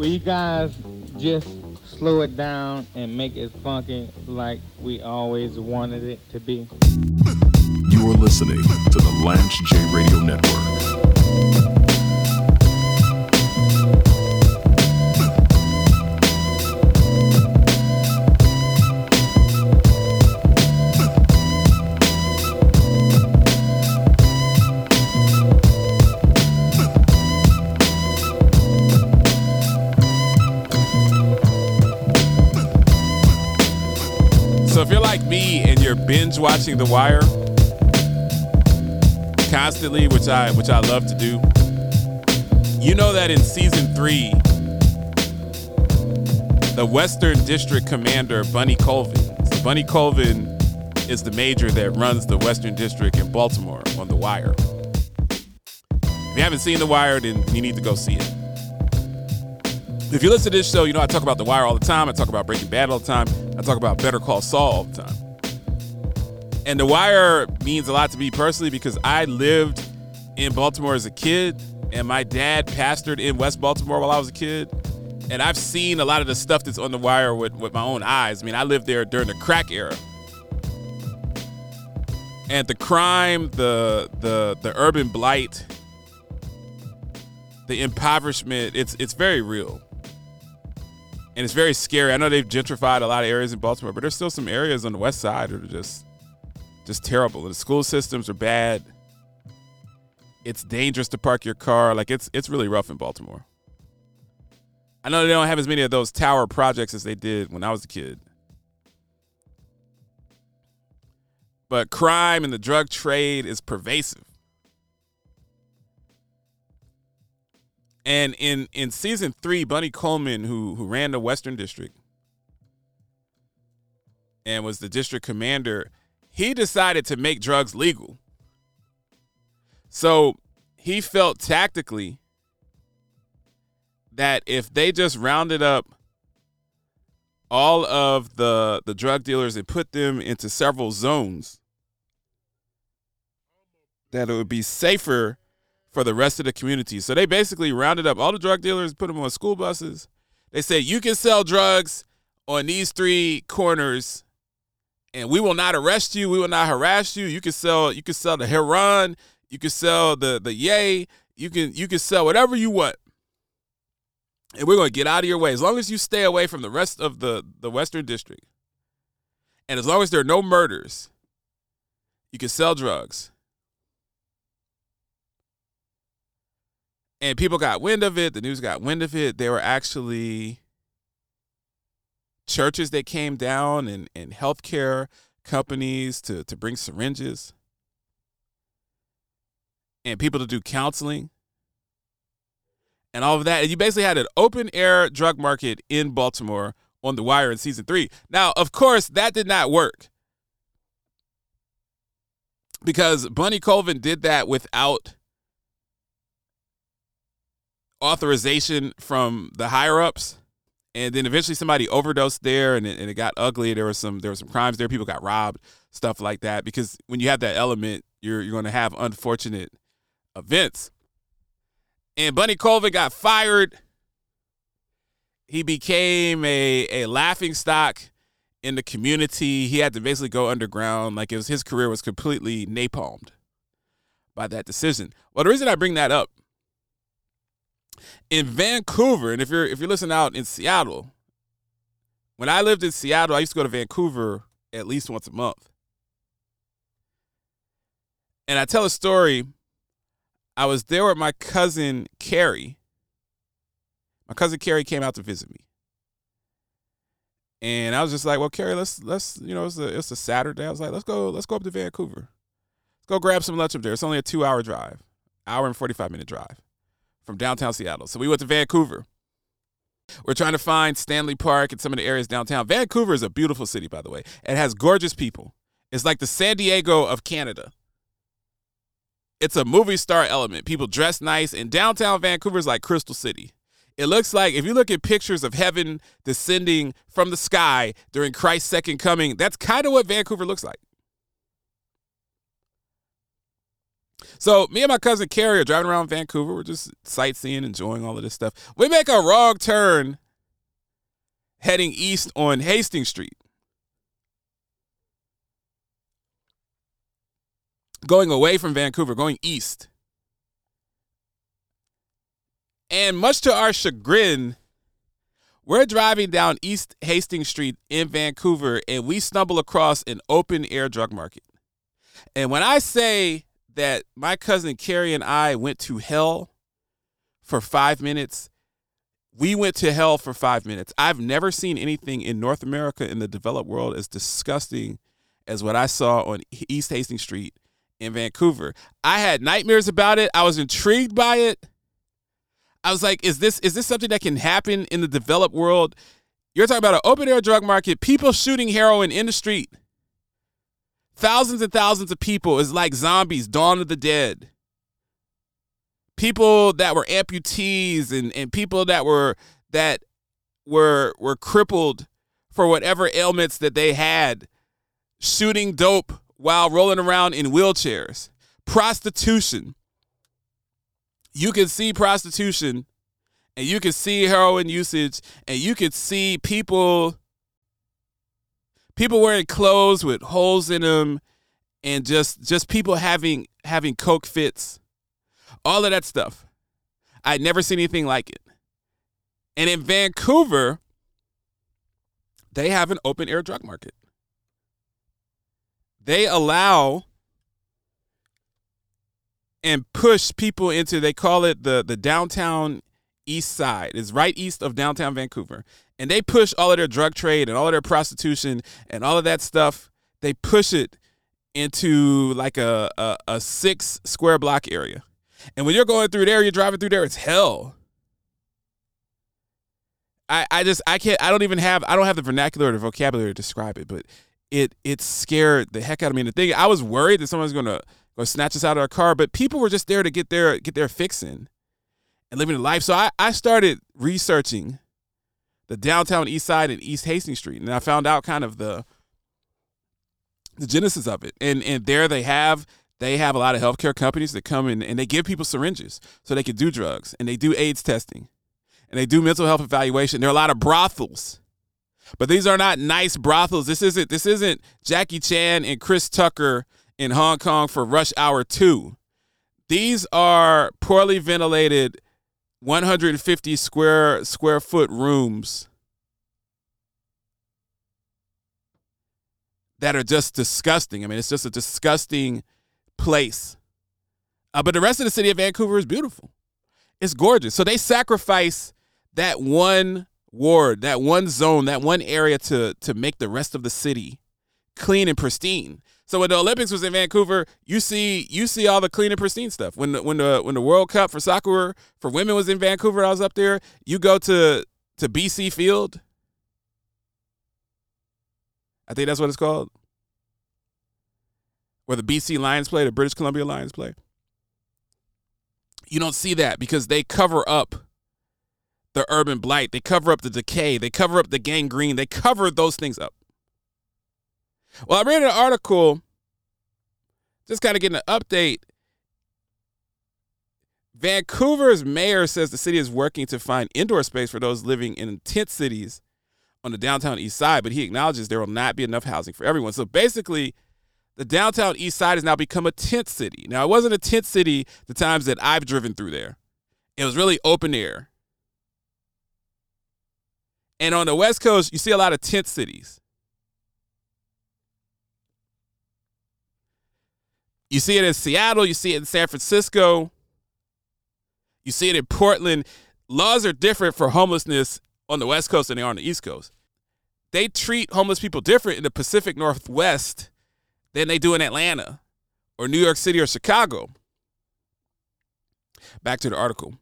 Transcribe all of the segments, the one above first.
will you guys just slow it down and make it funky like we always wanted it to be? You are listening to the Lance J Radio Network. Me and you're binge watching The Wire constantly, which I which I love to do, you know that in season three, the Western District Commander Bunny Colvin. So Bunny Colvin is the major that runs the Western District in Baltimore on The Wire. If you haven't seen The Wire, then you need to go see it. If you listen to this show, you know I talk about The Wire all the time. I talk about Breaking Bad all the time. I talk about Better Call Saul all the time. And The Wire means a lot to me personally because I lived in Baltimore as a kid, and my dad pastored in West Baltimore while I was a kid. And I've seen a lot of the stuff that's on The Wire with, with my own eyes. I mean, I lived there during the crack era. And the crime, the the the urban blight, the impoverishment, it's it's very real and it's very scary. I know they've gentrified a lot of areas in Baltimore, but there's still some areas on the west side that are just just terrible. The school systems are bad. It's dangerous to park your car. Like it's it's really rough in Baltimore. I know they don't have as many of those tower projects as they did when I was a kid. But crime and the drug trade is pervasive. And in in season three, Bunny Colvin, who who ran the Western District and was the district commander, he decided to make drugs legal. So he felt tactically that if they just rounded up all of the the drug dealers and put them into several zones, that it would be safer for the rest of the community. So they basically rounded up all the drug dealers, put them on school buses. They said, you can sell drugs on these three corners and we will not arrest you. We will not harass you. You can sell, you can sell the heroin. You can sell the, the yay. You can, you can sell whatever you want. And we're going to get out of your way. As long as you stay away from the rest of the, the Western District. And as long as there are no murders, you can sell drugs. and people got wind of it. The news got wind of it. They were actually churches that came down and, and healthcare companies to, to bring syringes and people to do counseling and all of that. And you basically had an open air drug market in Baltimore on The Wire in season three. Now, of course, that did not work because Bunny Colvin did that without authorization from the higher ups and then eventually somebody overdosed there and it, and it got ugly. There was some there were some crimes there. People got robbed stuff like that. Because when you have that element you're you're going to have unfortunate events. And bunny colvin got fired. He became a a laughing stock in the community. He had to basically go underground. Like it was his career was completely napalmed by that decision. Well the reason i bring that up in Vancouver, and if you're if you're listening out in Seattle, when I lived in Seattle, I used to go to Vancouver at least once a month. And I tell a story. I was there with my cousin Carrie. My cousin Carrie came out to visit me. And I was just like, well, Carrie, let's let's you know, it's a it's a Saturday. I was like, let's go, let's go up to Vancouver. Let's go grab some lunch up there. It's only a two hour drive, hour and 45 minute drive from downtown Seattle. So we went to Vancouver. We're trying to find Stanley Park and some of the areas downtown. Vancouver is a beautiful city, by the way. It has gorgeous people. It's like the San Diego of Canada. It's a movie star element. People dress nice, and downtown Vancouver is like Crystal City. It looks like if you look at pictures of heaven descending from the sky during Christ's second coming, that's kind of what Vancouver looks like. So me and my cousin Carrie are driving around Vancouver. We're just sightseeing, enjoying all of this stuff. We make a wrong turn heading east on Hastings Street. Going away from Vancouver, going east. And much to our chagrin, we're driving down East Hastings Street in Vancouver and we stumble across an open air drug market. And when I say that my cousin Carrie and I went to hell for five minutes, we went to hell for five minutes. I've never seen anything in North America in the developed world as disgusting as what I saw on East Hastings Street in Vancouver. I had nightmares about it. I was intrigued by it. I was like, is this is this something that can happen in the developed world? You're talking about an open air drug market, people shooting heroin in the street. Thousands and thousands of people is like zombies, dawn of the dead. People that were amputees and, and people that were that were were crippled for whatever ailments that they had, shooting dope while rolling around in wheelchairs. Prostitution, you can see prostitution and you can see heroin usage and you can see people people wearing clothes with holes in them and just just people having having coke fits. All of that stuff. I'd never seen anything like it. And in vancouver they have an open air drug market. They allow and push people into they call it the the downtown east side. It's right east of downtown vancouver and they push all of their drug trade and all of their prostitution and all of that stuff they push it into like a, a, a six square block area and when you're going through there you're driving through there it's hell I, I just I can't I don't even have I don't have the vernacular or the vocabulary to describe it, but it it scared the heck out of me. And the thing I was worried that someone's gonna go snatch us out of our car, but people were just there to get their get their fixing and living a life. So I, I started researching the downtown east side and East Hastings Street, and I found out kind of the the genesis of it. And and there they have they have a lot of healthcare companies that come in and they give people syringes so they can do drugs and they do AIDS testing and they do mental health evaluation. There are a lot of brothels. But these are not nice brothels. This isn't this isn't Jackie Chan and Chris Tucker in Hong Kong for Rush Hour 2. These are poorly ventilated 150 square square foot rooms that are just disgusting. I mean, it's just a disgusting place. Uh, but the rest of the city of Vancouver is beautiful. It's gorgeous. So they sacrifice that one ward, that one zone, that one area to to make the rest of the city clean and pristine. So when the Olympics was in Vancouver, you see you see all the clean and pristine stuff. When the when the when the World Cup for soccer for women was in Vancouver, I was up there. You go to to BC Field. I think that's what it's called. Where the BC Lions play, the British Columbia Lions play. You don't see that because they cover up the urban blight, they cover up the decay, they cover up the gangrene, they cover those things up. Well, I read an article, just kind of getting an update. Vancouver's mayor says the city is working to find indoor space for those living in tent cities on the downtown east side, but he acknowledges there will not be enough housing for everyone. So basically, the downtown east side has now become a tent city. Now, it wasn't a tent city the times that I've driven through there. It was really open air. And on the West Coast, you see a lot of tent cities. You see it in Seattle, you see it in San Francisco, you see it in Portland. Laws are different for homelessness on the West Coast than they are on the East Coast. They treat homeless people different in the Pacific Northwest than they do in Atlanta or New York City or Chicago. Back to the article.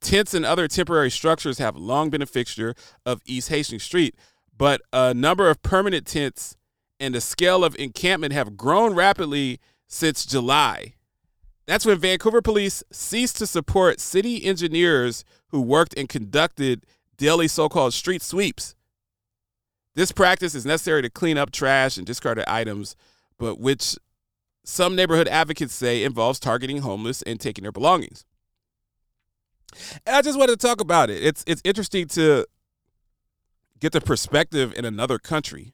Tents and other temporary structures have long been a fixture of East Hastings Street, but a number of permanent tents and the scale of encampment have grown rapidly since July. That's when Vancouver police ceased to support city engineers who worked and conducted daily so called street sweeps. This practice is necessary to clean up trash and discarded items, but which some neighborhood advocates say involves targeting homeless and taking their belongings. And I just wanted to talk about it. It's it's interesting to get the perspective in another country.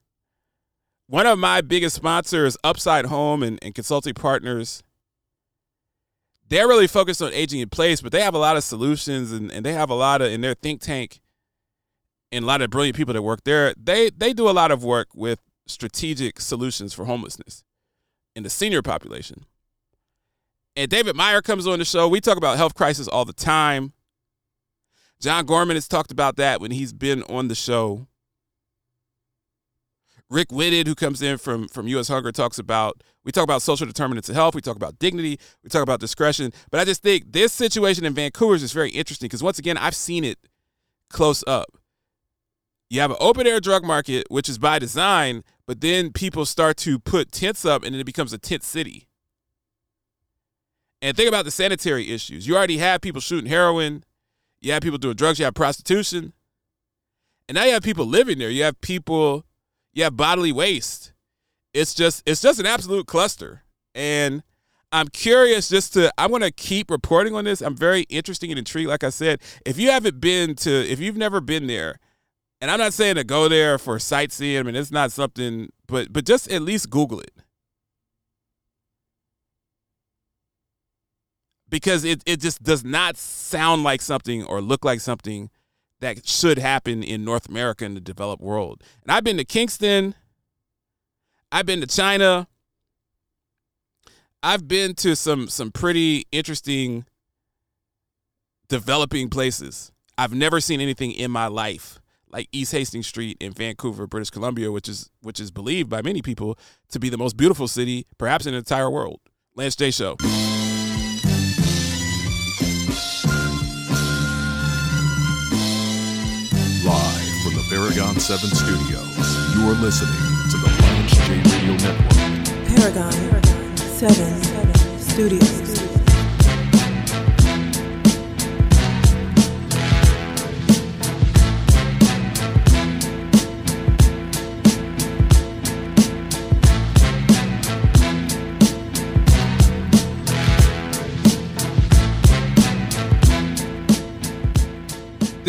One of my biggest sponsors, Upside Home and, and Consulting Partners, they're really focused on aging in place, but they have a lot of solutions and, and they have a lot of in their think tank and a lot of brilliant people that work there. They they do a lot of work with strategic solutions for homelessness in the senior population. And David Meyer comes on the show. We talk about health crisis all the time. John Gorman has talked about that when he's been on the show. Rick Whitted, who comes in from, from U.S. Hunger, talks about we talk about social determinants of health, we talk about dignity, we talk about discretion. But I just think this situation in Vancouver is just very interesting because once again, I've seen it close up. You have an open air drug market, which is by design, but then people start to put tents up and then it becomes a tent city. And think about the sanitary issues. You already have people shooting heroin, you have people doing drugs, you have prostitution. And now you have people living there. You have people, have bodily waste. It's just it's just an absolute cluster. And I'm curious just to I'm gonna keep reporting on this. I'm very interested and intrigued. Like I said, if you haven't been to if you've never been there, and I'm not saying to go there for sightseeing, I mean it's not something but but just at least Google it. because it, it just does not sound like something or look like something that should happen in North America in the developed world. And I've been to Kingston, I've been to China, I've been to some some pretty interesting developing places. I've never seen anything in my life like East Hastings Street in Vancouver, British Columbia, which is which is believed by many people to be the most beautiful city perhaps in the entire world. Lance J Show. Paragon 7 studios, you are listening to the Lance J Radio Network. Paragon 7 Studios.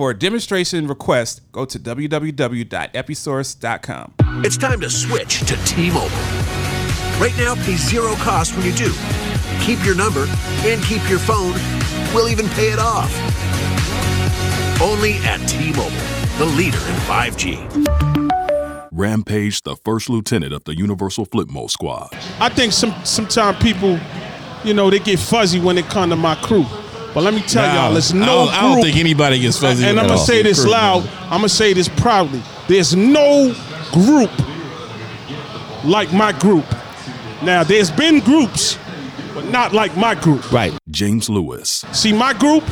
For a demonstration request, go to www.episource.com. It's time to switch to T-Mobile. Right now, pay zero cost when you do. Keep your number and keep your phone. We'll even pay it off. Only at T-Mobile, the leader in 5G. Rampage, the first lieutenant of the Universal Flipmode Squad. I think some sometimes people, you know, they get fuzzy when it come to my crew. But let me tell Nah, y'all, there's no I don't, I don't think anybody gets fuzzy. and I'm gonna say this loud. I'm gonna say this proudly. There's no group like my group. Now, there's been groups, but not like my group. Right. James Lewis, See, my group,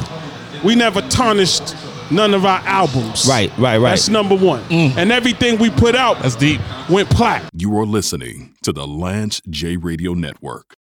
we never tarnished none of our albums. Right, right, right. That's number one. Mm. And everything we put out That's deep. went plat. you are listening to the Lance J Radio Network.